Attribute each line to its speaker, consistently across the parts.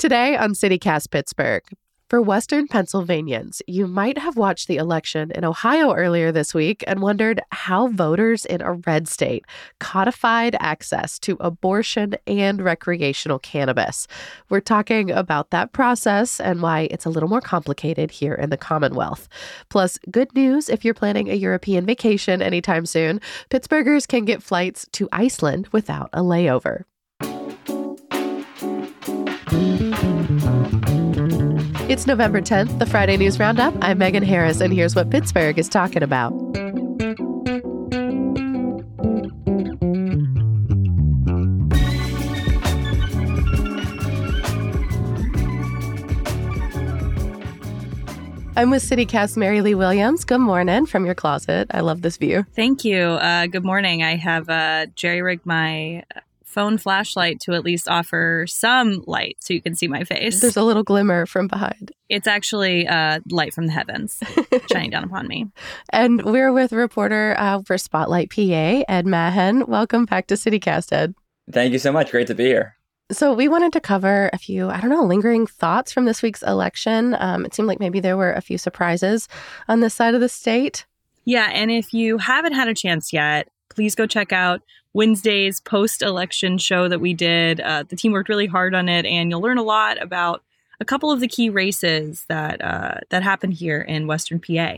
Speaker 1: Today on CityCast Pittsburgh. For Western Pennsylvanians, you might have watched the election in Ohio earlier this week and wondered how voters in a red state codified access to abortion and recreational cannabis. We're talking about that process and why it's a little more complicated here in the Commonwealth. Plus, good news if you're planning a European vacation anytime soon, Pittsburghers can get flights to Iceland without a layover. It's November 10th, the Friday News Roundup. I'm Megan Harris, and here's what Pittsburgh is talking about. I'm with CityCast Marylee Williams. Good morning from your closet. I love this view.
Speaker 2: Thank you. Uh, good morning. I have uh, jerry rigged my phone flashlight to at least offer some light so you can see my face.
Speaker 1: There's a little glimmer from behind.
Speaker 2: It's actually uh, light from the heavens shining down upon me.
Speaker 1: And we're with reporter uh, for Spotlight PA, Ed Mahon. Welcome back to CityCast, Ed.
Speaker 3: Thank you so much. Great to be here.
Speaker 1: So, we wanted to cover a few, I don't know, lingering thoughts from this week's election. Um, it seemed like maybe there were a few surprises on this side of the state.
Speaker 2: Yeah. And if you haven't had a chance yet, please go check out Wednesday's post election show that we did. Uh, the team worked really hard on it, and you'll learn a lot about a couple of the key races that uh, that happened here in Western PA.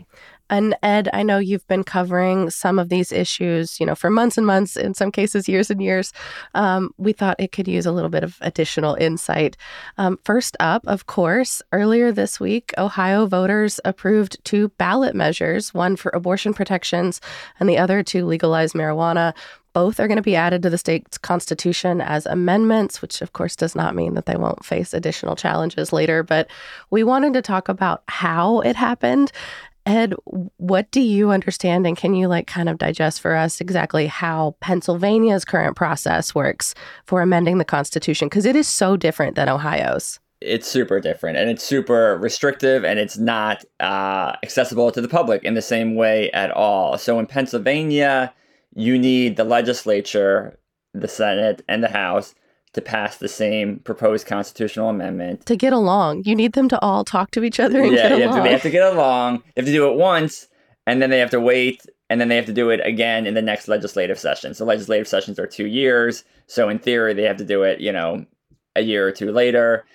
Speaker 1: And Ed, I know you've been covering some of these issues, you know, for months and months, in some cases, years and years. Um, we thought it could use a little bit of additional insight. Um, first up, of course, earlier this week, Ohio voters approved two ballot measures one for abortion protections and the other to legalize marijuana. Both are going to be added to the state's constitution as amendments, which of course does not mean that they won't face additional challenges later. But we wanted to talk about how it happened Ed, what do you understand and can you like kind of digest for us exactly how Pennsylvania's current process works for amending the Constitution? Because it is so different than Ohio's.
Speaker 3: It's super different and it's super restrictive and it's not uh, accessible to the public in the same way at all. So in Pennsylvania, you need the legislature, the Senate, and the House to pass the same proposed constitutional amendment.
Speaker 1: To get along, you need them to all talk to each other and
Speaker 3: yeah,
Speaker 1: get
Speaker 3: along. To, they have to get along. They have to do it once, and then they have to wait, and then they have to do it again in the next legislative session. So legislative sessions are two years. So in theory, they have to do it, you know, a year or two later.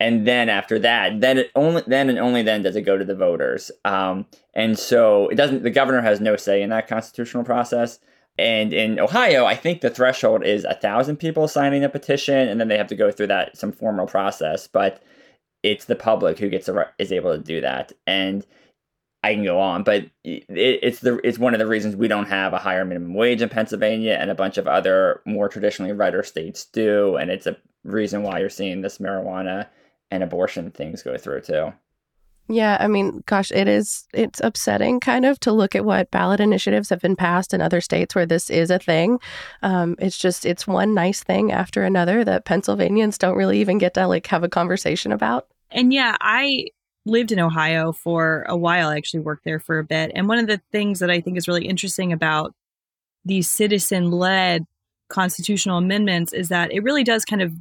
Speaker 3: And then after that, then it only then and only then does it go to the voters. Um, and so it doesn't. The governor has no say in that constitutional process. And in Ohio, I think the threshold is a thousand people signing a petition, and then they have to go through that some formal process. But it's the public who gets a, is able to do that, and I can go on, but it, it's the it's one of the reasons we don't have a higher minimum wage in Pennsylvania, and a bunch of other more traditionally redder states do, and it's a reason why you're seeing this marijuana and abortion things go through too.
Speaker 1: Yeah, I mean, gosh, it is it's upsetting kind of to look at what ballot initiatives have been passed in other states where this is a thing. Um, it's just it's one nice thing after another that Pennsylvanians don't really even get to like have a conversation about.
Speaker 2: And yeah, I lived in Ohio for a while. I actually worked there for a bit. And one of the things that I think is really interesting about these citizen led constitutional amendments is that it really does kind of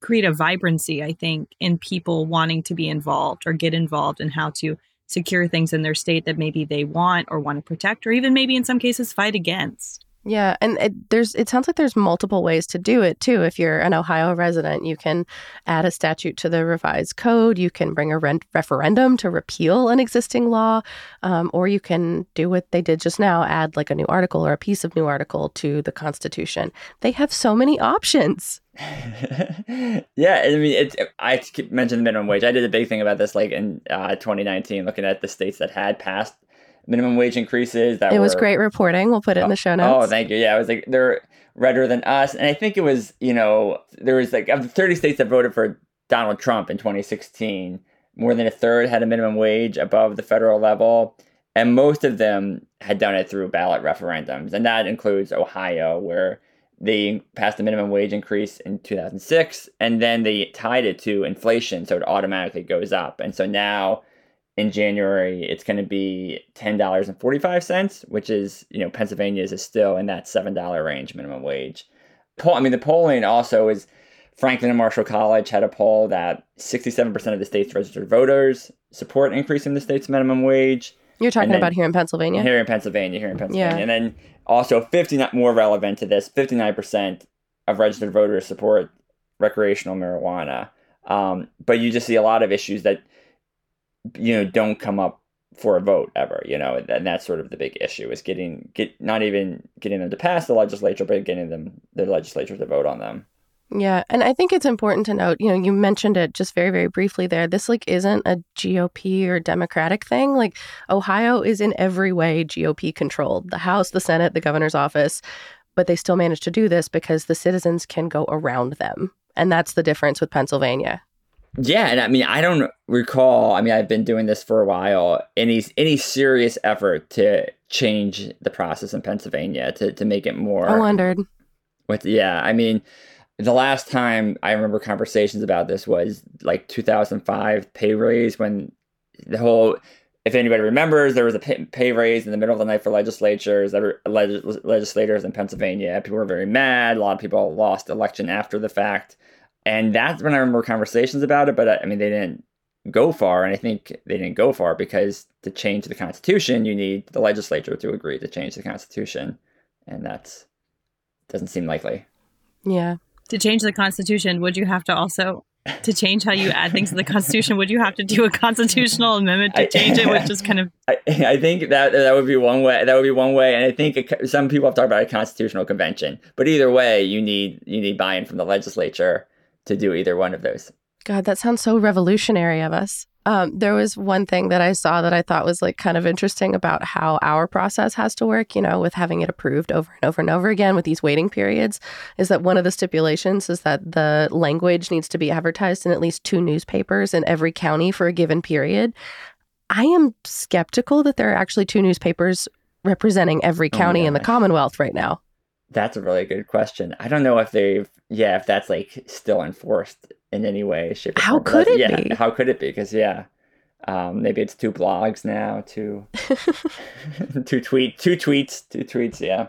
Speaker 2: create a vibrancy, I think, in people wanting to be involved or get involved in how to secure things in their state that maybe they want or want to protect, or even maybe in some cases fight against.
Speaker 1: Yeah, and it, there's it sounds like there's multiple ways to do it too. If you're an Ohio resident, you can add a statute to the revised code. You can bring a rent referendum to repeal an existing law, um, or you can do what they did just now: add like a new article or a piece of new article to the Constitution. They have so many options.
Speaker 3: yeah, I mean, it's. I mentioned the minimum wage. I did a big thing about this, like in uh, 2019, looking at the states that had passed minimum wage increases. That
Speaker 1: it
Speaker 3: were,
Speaker 1: was great reporting. We'll put it
Speaker 3: oh,
Speaker 1: in the oh, show
Speaker 3: oh,
Speaker 1: notes.
Speaker 3: Oh, thank you. Yeah, it was like they're redder than us, and I think it was you know there was like of the 30 states that voted for Donald Trump in 2016, more than a third had a minimum wage above the federal level, and most of them had done it through ballot referendums, and that includes Ohio, where they passed a minimum wage increase in 2006 and then they tied it to inflation so it automatically goes up and so now in January, it's going to be ten dollars and forty five cents, which is you know Pennsylvania's is still in that seven dollar range minimum wage. Poll, I mean the polling also is Franklin and Marshall College had a poll that sixty seven percent of the state's registered voters support increasing the state's minimum wage.
Speaker 1: You're talking
Speaker 3: then-
Speaker 1: about here in Pennsylvania.
Speaker 3: Here in Pennsylvania, here in Pennsylvania,
Speaker 1: Yeah.
Speaker 3: and then also fifty more relevant to this, fifty nine percent of registered voters support recreational marijuana. Um, but you just see a lot of issues that you know don't come up for a vote ever. You know, and that's sort of the big issue is getting get not even getting them to pass the legislature, but getting them the legislature to vote on them.
Speaker 1: Yeah, and I think it's important to note, you know, you mentioned it just very very briefly there. This like isn't a GOP or Democratic thing. Like Ohio is in every way GOP controlled. The House, the Senate, the governor's office, but they still manage to do this because the citizens can go around them. And that's the difference with Pennsylvania.
Speaker 3: Yeah, and I mean, I don't recall. I mean, I've been doing this for a while. Any any serious effort to change the process in Pennsylvania to, to make it more.
Speaker 1: I wondered.
Speaker 3: With yeah, I mean, the last time I remember conversations about this was like 2005 pay raise when the whole. If anybody remembers, there was a pay, raise in the middle of the night for legislatures, legislators in Pennsylvania. People were very mad. A lot of people lost election after the fact, and that's when I remember conversations about it. But I, I mean, they didn't go far, and I think they didn't go far because to change the Constitution, you need the legislature to agree to change the Constitution, and that doesn't seem likely.
Speaker 1: Yeah.
Speaker 2: To change the Constitution, would you have to also to change how you add things to the Constitution? Would you have to do a constitutional amendment to
Speaker 3: I-
Speaker 2: change it, which is kind of
Speaker 3: I, I think that that would be one way. That would be one way, and I think it, some people have talked about a constitutional convention. But either way, you need you need buy-in from the legislature to do either one of those.
Speaker 1: God, that sounds so revolutionary of us. Um, there was one thing that I saw that I thought was like kind of interesting about how our process has to work, you know, with having it approved over and over and over again with these waiting periods, is that one of the stipulations is that the language needs to be advertised in at least two newspapers in every county for a given period. I am skeptical that there are actually two newspapers representing every
Speaker 3: Oh,
Speaker 1: county in the. Commonwealth right now.
Speaker 3: That's a really good question. I don't know if they've yeah if that's like still enforced in any way, shape,
Speaker 1: How. Could it
Speaker 3: yeah,
Speaker 1: be?
Speaker 3: How could it be? Because yeah, um, maybe it's two blogs now, two two tweet two tweets, two tweets. Yeah.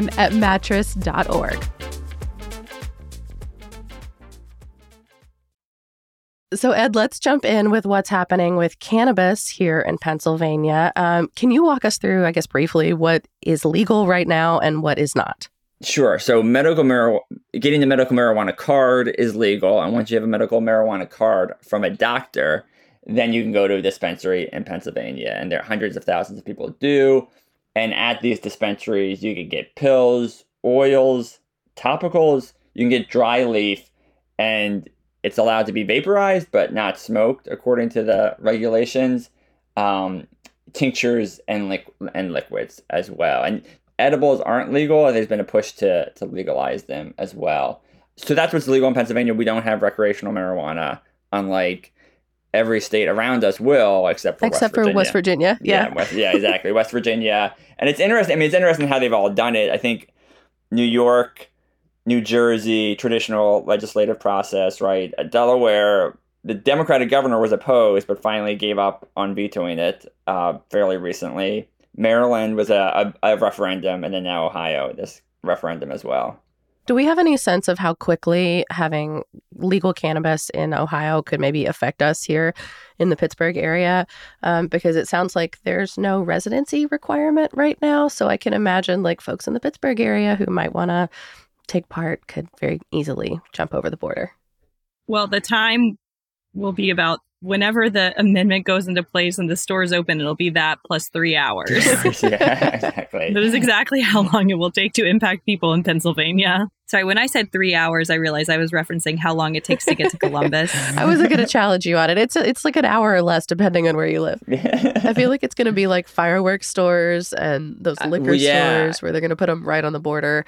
Speaker 4: at mattress.org.
Speaker 1: So, Ed, let's jump in with what's happening with cannabis here in Pennsylvania. Um, can you walk us through, I guess, briefly, what is legal right now and what is not?
Speaker 3: Sure. So medical marijuana, getting the medical marijuana card is legal, and once you have a medical marijuana card from a doctor, then you can go to a dispensary in Pennsylvania. And there are hundreds of thousands of people do. And at these dispensaries, you can get pills, oils, topicals, you can get dry leaf, and it's allowed to be vaporized but not smoked according to the regulations. Um, tinctures and li- and liquids as well. And edibles aren't legal. And there's been a push to to legalize them as well. So that's what's legal in Pennsylvania. We don't have recreational marijuana, unlike every state around us will, except for
Speaker 1: except
Speaker 3: West
Speaker 1: for West Virginia. Yeah,
Speaker 3: yeah, West, yeah exactly. West Virginia, and it's interesting. I mean, it's interesting how they've all done it. I think New York, New Jersey, traditional legislative process, right? Uh, Delaware, the Democratic governor was opposed, but finally gave up on vetoing it uh, fairly recently. Maryland was a, a, a referendum, and then now Ohio, this referendum as well.
Speaker 1: Do we have any sense of how quickly having legal cannabis in Ohio could maybe affect us here in the Pittsburgh area? Um, because it sounds like there's no residency requirement right now. So I can imagine like folks in the Pittsburgh area who might want to take part could very easily jump over the border.
Speaker 2: Well, the time will be about whenever the amendment goes into place and the stores open, it'll be that plus three hours.
Speaker 3: yeah, exactly.
Speaker 2: that is exactly how long it will take to impact people in Pennsylvania. Sorry, when I said three hours, I realized I was referencing how long it takes to get to Columbus.
Speaker 1: I wasn't going to challenge you on it. It's it's like an hour or less, depending on where you live. I feel like it's going to be like fireworks stores and those
Speaker 3: Uh,
Speaker 1: liquor
Speaker 3: well, yeah.
Speaker 1: stores where they're going to put them right on the border.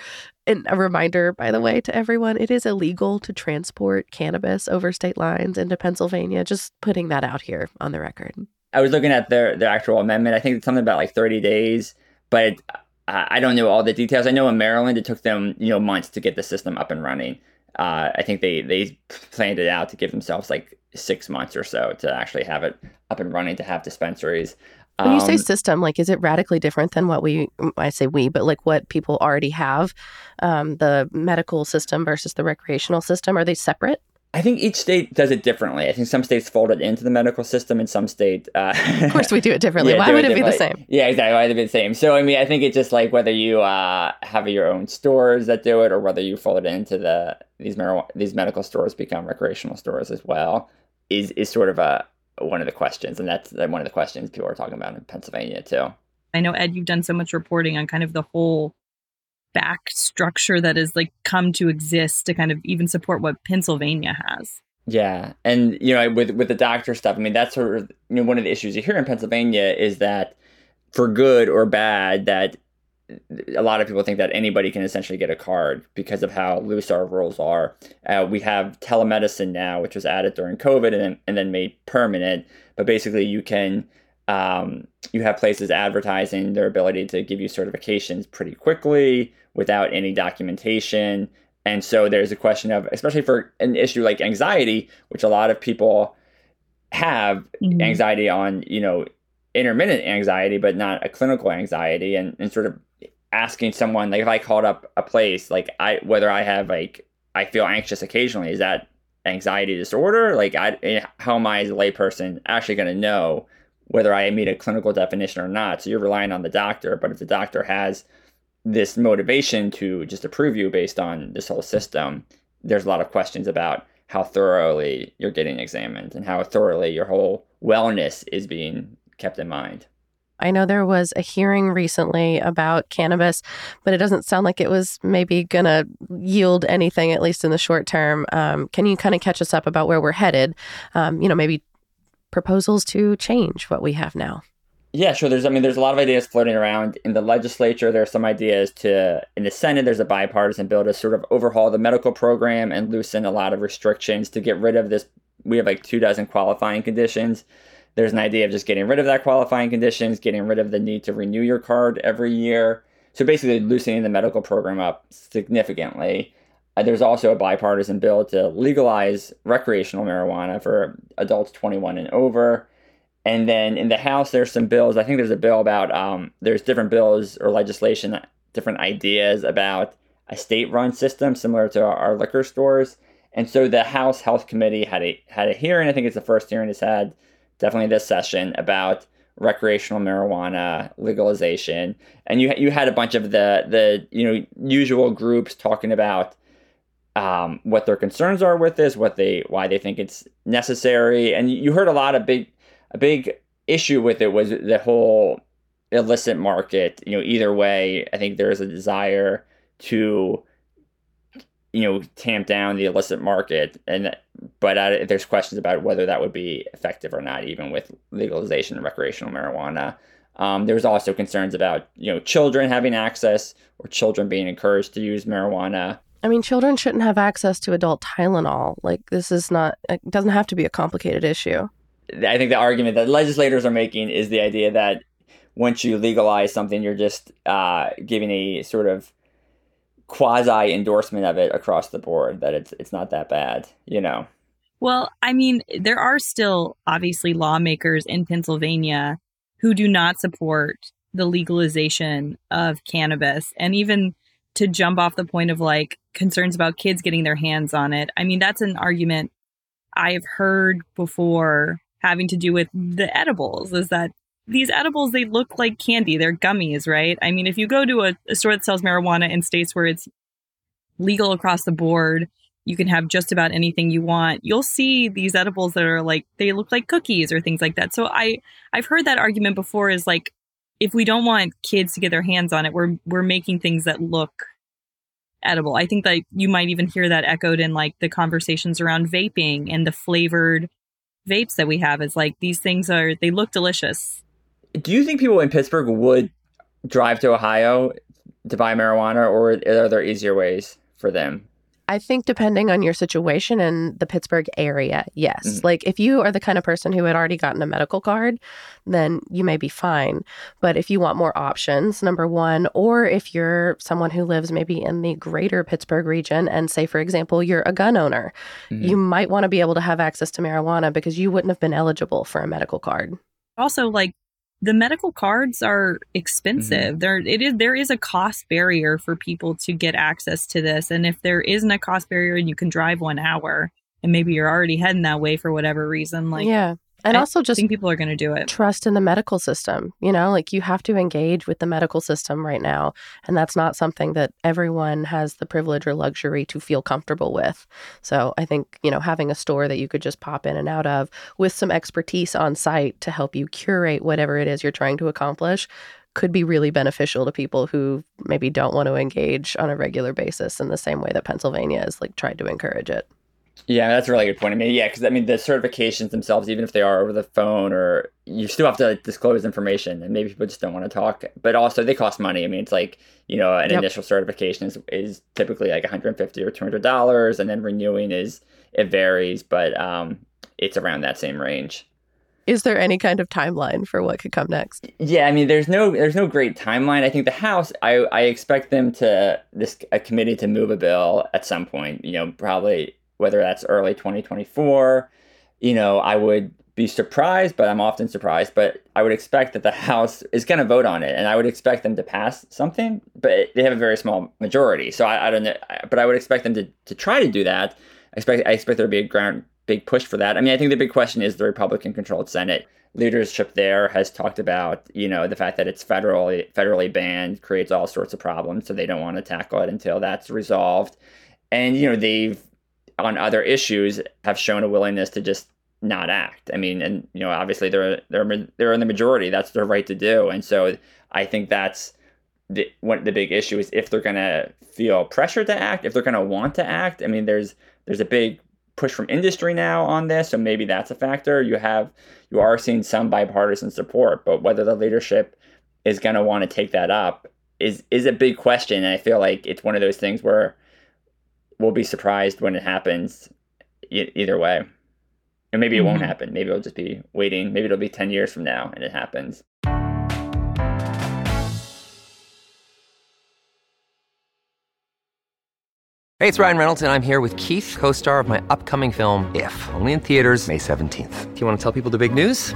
Speaker 1: And a reminder, by the way, to everyone, it is illegal to transport cannabis over state lines into Pennsylvania. Just putting that out here on the record.
Speaker 3: I was looking at their their actual amendment. I think it's something about like 30 days, but I don't know all the details. I know in Maryland it took them you know months to get the system up and running. Uh, I think they they planned it out to give themselves like six months or so to actually have it up and running to have dispensaries.
Speaker 1: When you say
Speaker 3: Um,
Speaker 1: system, like, is it radically different than what we, I say we, but like what people already have? Um, the medical system versus the recreational system, are they separate?
Speaker 3: I think each state does it differently. I think some states fold it into the medical system, and some state. Uh,
Speaker 1: Of course, we do it differently.
Speaker 3: Yeah,
Speaker 1: Why
Speaker 3: do
Speaker 1: would it be the same?
Speaker 3: Yeah, exactly. Why would it be the same? So, I mean, I think it's just like whether you uh, have your own stores that do it, or whether you fold it into the these marijuana these medical stores become recreational stores as well, is is sort of a one of the questions, and that's one of the questions people are talking about in Pennsylvania too.
Speaker 2: I know Ed, you've done so much reporting on kind of the whole back structure that has like come to exist to kind of even support what Pennsylvania has.
Speaker 3: Yeah, and you know, with with the doctor stuff, I mean, that's sort of you know one of the issues you hear in Pennsylvania is that for good or bad, that a lot of people think that anybody can essentially get a card because of how loose our rules are. Uh, we have telemedicine now, which was added during COVID and then, and then made permanent. But basically, you can um, you have places advertising their ability to give you certifications pretty quickly without any documentation. And so there's a question of, especially for an issue like anxiety, which a lot of people have
Speaker 2: Mhm.
Speaker 3: anxiety on, you know, intermittent anxiety, but not a clinical anxiety, and, and sort of asking someone, like if I called up a place, like I whether I have like I feel anxious occasionally, is that anxiety disorder? Like I eh, how am I as a layperson actually going to know whether I meet a clinical definition or not? So you're relying on the doctor, but if the doctor has this motivation to just approve you based on this whole system, there's a lot of questions about how thoroughly you're getting examined and how thoroughly your whole wellness is being kept in mind.
Speaker 1: I know there was a hearing recently about cannabis, but it doesn't sound like it was maybe going to yield anything, at least in the short term. Um, can you kind of catch us up about where we're headed? Um, you know, maybe proposals to change what we have now.
Speaker 3: Yeah, sure. There's, I mean, there's a lot of ideas floating around in the legislature. There are some ideas to, in the Senate, there's a bipartisan bill to sort of overhaul the medical program and loosen a lot of restrictions to get rid of this. We have like two dozen qualifying conditions. There's an idea of just getting rid of that qualifying conditions, getting rid of the need to renew your card every year. So basically, loosening the medical program up significantly. Uh, there's also a bipartisan bill to legalize recreational marijuana for adults 21 and over. And then in the House, there's some bills. I think there's a bill about um, there's different bills or legislation, different ideas about a state-run system similar to our, our liquor stores. And so the House Health Committee had a had a hearing. I think it's the first hearing it's had, definitely this session about recreational marijuana legalization. And you you had a bunch of the the you know usual groups talking about um, what their concerns are with this, what they why they think it's necessary, and you heard a lot of big a big issue with it was the whole illicit market. You know, either way, I think there's a desire to you know tamp down the illicit market. And but uh, there's questions about whether that would be effective or not even with legalization of recreational marijuana. Um, there's also concerns about you know children having access or children being encouraged to use marijuana
Speaker 1: I mean, children shouldn't have access to adult Tylenol. Like, this is not, it doesn't have to be a complicated issue.
Speaker 3: I think the argument that legislators are making is the idea that once you legalize something, you're just uh, giving a sort of quasi endorsement of it across the board that it's it's not that bad, you know.
Speaker 2: Well, I mean, there are still obviously lawmakers in Pennsylvania who do not support the legalization of cannabis and even to jump off the point of like concerns about kids getting their hands on it. I mean, that's an argument I've heard before having to do with the edibles is that these edibles they look like candy. They're gummies right? I mean if you go to a, a, store that sells marijuana in states where it's legal across the board you can have just about anything you want. You'll see these edibles that are like they look like cookies or things like that. So i i've heard that argument before is like if we don't want kids to get their hands on it we're we're making things that look edible. I think that you might even hear that echoed in like the conversations around vaping and the flavored vapes that we have. Is like these things are they look delicious.
Speaker 3: Do you think people in Pittsburgh would drive to Ohio to buy marijuana, or are there easier ways for them?
Speaker 1: I think depending on your situation in the Pittsburgh area, yes. Mm. Like if you are the kind of person who had already gotten a medical card, then you may be fine. But if you want more options, number one, or if you're someone who lives maybe in the greater Pittsburgh region and say, for example, you're a gun owner, mm-hmm. you might want to be able to have access to marijuana because you wouldn't have been eligible for a medical card.
Speaker 2: Also, like the medical cards are expensive. Mm-hmm. There it is there is a cost barrier for people to get access to this. And if there isn't a cost barrier and you can drive one hour and maybe you're already heading that way for whatever reason, like
Speaker 1: Yeah and
Speaker 2: I
Speaker 1: also just
Speaker 2: think people are going to do it.
Speaker 1: Trust in the medical system. You know, like you have to engage with the medical system right now, and that's not something that everyone has the privilege or luxury to feel comfortable with. So I think you know having a store that you could just pop in and out of with some expertise on site to help you curate whatever it is you're trying to accomplish could be really beneficial to people who maybe don't want to engage on a regular basis in the same way that Pennsylvania has like tried to encourage it.
Speaker 3: Yeah, that's a really good point. I mean, yeah, because I mean, the certifications themselves, even if they are over the phone or you still have to like, disclose information, and maybe people just don't want to talk. But also, they cost money. I mean, it's like you know, an yep. initial certification is, is typically like 150 or 200 dollars, and then renewing is it varies, but um, it's around that same range.
Speaker 1: Is there any kind of timeline for what could come next?
Speaker 3: Yeah, I mean, there's no there's no great timeline. I think the House, I I expect them to this a committee to move a bill at some point. You know, probably whether that's early 2024. You know, I would be surprised, but I'm often surprised. But I would expect that the House is going to vote on it, and I would expect them to pass something. But they have a very small majority, so I, I don't know. But I would expect them to, to try to do that. I expect I expect there to be a ground big push for that. I mean, I think the big question is the Republican-controlled Senate leadership there has talked about you know the fact that it's federally federally banned creates all sorts of problems, so they don't want to tackle it until that's resolved. And you know they've on other issues have shown a willingness to just not act. I mean, and you know, obviously they're they're they're in the majority. That's their right to do. And so I think that's the one the big issue is if they're going to feel pressure to act, if they're to want to act. I mean, there's there's a big push from industry now on this, so maybe that's a factor. You have you are seeing some bipartisan support, but whether the leadership is going to want to take that up is is a big question. And I feel like it's one of those things where we'll be surprised when it happens e- either way. And maybe it mm-hmm. won't happen. Maybe it'll just be waiting. Maybe it'll be 10 years from now and it happens.
Speaker 5: Hey, it's Ryan Reynolds, and I'm here with Keith, co star of my upcoming film, If, only in theaters, May 17th. Do you want to tell people the big news?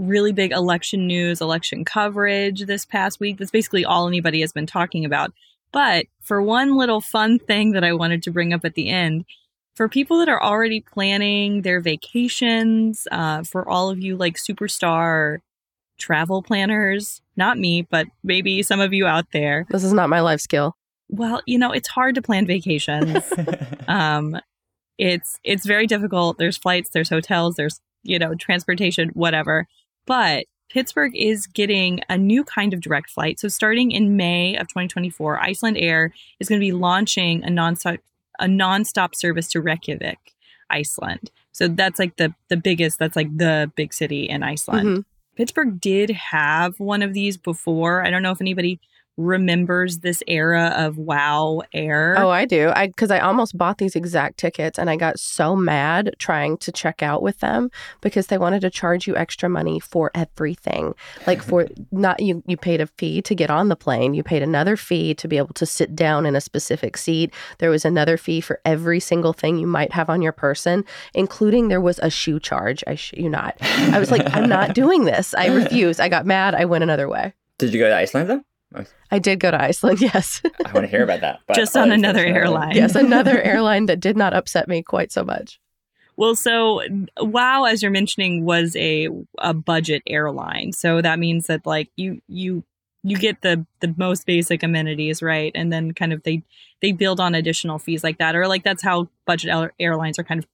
Speaker 2: really big election news, election coverage this past week. That's basically all anybody has been talking about. But for one little fun thing that I wanted to bring up at the end, for people that are already planning their vacations, uh, for all of you like superstar travel planners, not me, but maybe some of you out there.
Speaker 1: This is not my life skill.
Speaker 2: Well, you know, it's hard to plan vacations. um, it's it's very difficult. There's flights, there's hotels, there's you know transportation, whatever. But Pittsburgh is getting a new kind of direct flight. So starting in May of 2024, Iceland Air is going to be launching a nonstop a nonstop service to Reykjavik, Iceland. So that's like the the biggest. That's like the big city in Iceland.
Speaker 1: Mhm.
Speaker 2: Pittsburgh did have one of these before. I don't know if anybody remembers this era of Wow Air.
Speaker 1: Oh, I do. I because I almost bought these exact tickets and I got so mad trying to check out with them because they wanted to charge you extra money for everything. Like for not you you paid a fee to get on the plane, you paid another fee to be able to sit down in a specific seat. There was another fee for every single thing you might have on your person, including there was a shoe charge. I shit you not. I was like, I'm not doing this. I refuse. I got mad. I went another way.
Speaker 3: Did you go to Iceland though?
Speaker 1: I did go to Iceland, yes.
Speaker 3: I want to hear about that. but
Speaker 2: Just on another airline.
Speaker 1: yes, another airline that did not upset me quite so much.
Speaker 2: Well, so WoW, as you're mentioning, was a a budget airline. So that means that like you you you get the the most basic amenities, right? And then kind of they they build on additional fees like that, or like that's how budget airlines are kind of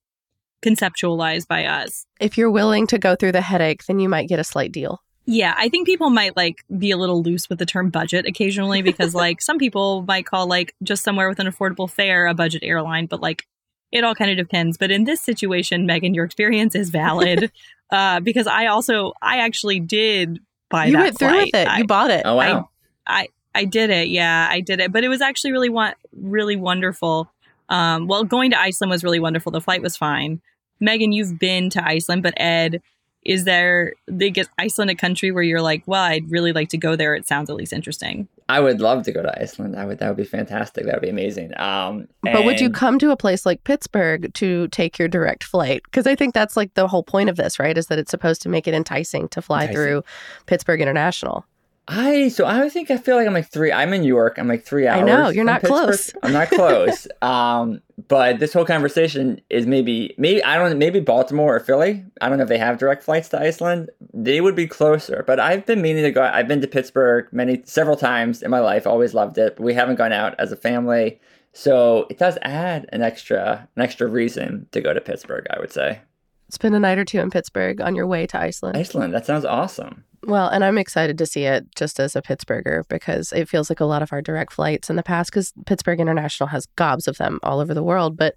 Speaker 2: conceptualized by us.
Speaker 1: If you're willing to go through the headache, then you might get a slight deal.
Speaker 2: Yeah, I think people might like be a little loose with the term budget occasionally because like some people might call like just somewhere with an affordable fare a budget airline, but like it all kind of depends. But in this situation, Megan, your experience is valid uh, because I also I actually did buy
Speaker 1: you
Speaker 2: that
Speaker 1: went through
Speaker 2: flight.
Speaker 1: with it.
Speaker 2: I,
Speaker 1: you bought it.
Speaker 3: Oh wow.
Speaker 2: I I did it. Yeah, I did it. But it was actually really wa- really wonderful. Um, well, going to Iceland was really wonderful. The flight was fine. Megan, you've been to Iceland, but Ed, is there they get Iceland a country where you're like, well, I'd really like to go there. It sounds at least interesting.
Speaker 3: I would love to go to Iceland. I would. That would be fantastic. That would be amazing. Um,
Speaker 1: but would you come to a place like Pittsburgh to take your direct flight? Because I think that's like the whole point of this, right? Is that it's supposed to make it enticing to fly
Speaker 3: Enticing.
Speaker 1: through Pittsburgh International.
Speaker 3: I so I think I feel like I'm like three. I'm in New York. I'm like three hours.
Speaker 1: I know, you're not
Speaker 3: Pittsburgh.
Speaker 1: close.
Speaker 3: I'm not close. um, but this whole conversation is maybe maybe I don't maybe Baltimore or Philly. I don't know if they have direct flights to Iceland. They would be closer. But I've been meaning to go. I've been to Pittsburgh many several times in my life. Always loved it. But we haven't gone out as a family. So it does add an extra an extra reason to go to Pittsburgh. I would say
Speaker 1: Spend a night or two in Pittsburgh on your way to Iceland.
Speaker 3: Iceland. That sounds awesome.
Speaker 1: Well, and I'm excited to see it just as a Pittsburgher because it feels like a lot of our direct flights in the past, because Pittsburgh International has gobs of them all over the world, but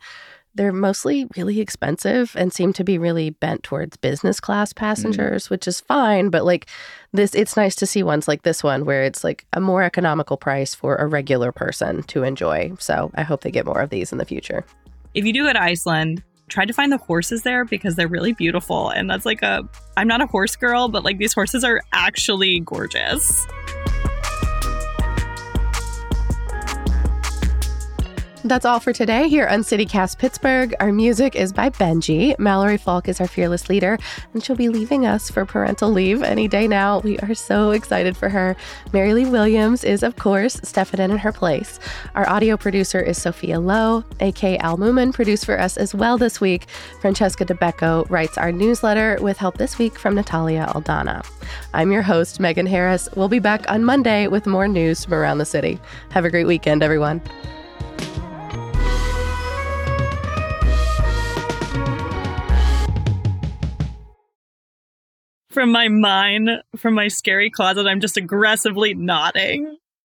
Speaker 1: they're mostly really expensive and seem to be really bent towards business class mm-hmm. passengers, which is fine. But like this, it's nice to see ones like this one where it's like a more economical price for a regular person to enjoy. So I hope they get more of these in the future.
Speaker 2: If you do go to Iceland, try to find the horses there because they're really beautiful. And that's like a I'm not a horse girl, but like these horses are actually gorgeous.
Speaker 1: That's all for today here on CityCast Pittsburgh. Our music is by Benji. Mallory Falk is our fearless leader, and she'll be leaving us for parental leave any day now. We are so excited for her. Marylee Williams is, of course, stepping in in her place. Our audio producer is Sophia Lowe. A.K. Al Moomin produced for us as well this week. Francesca Dabecco writes our newsletter with help this week from Natalia Aldana. I'm your host, Megan Harris. We'll be back on Monday with more news from around the city. Have a great weekend, everyone.
Speaker 2: From my mind, from my scary closet, I'm just aggressively nodding.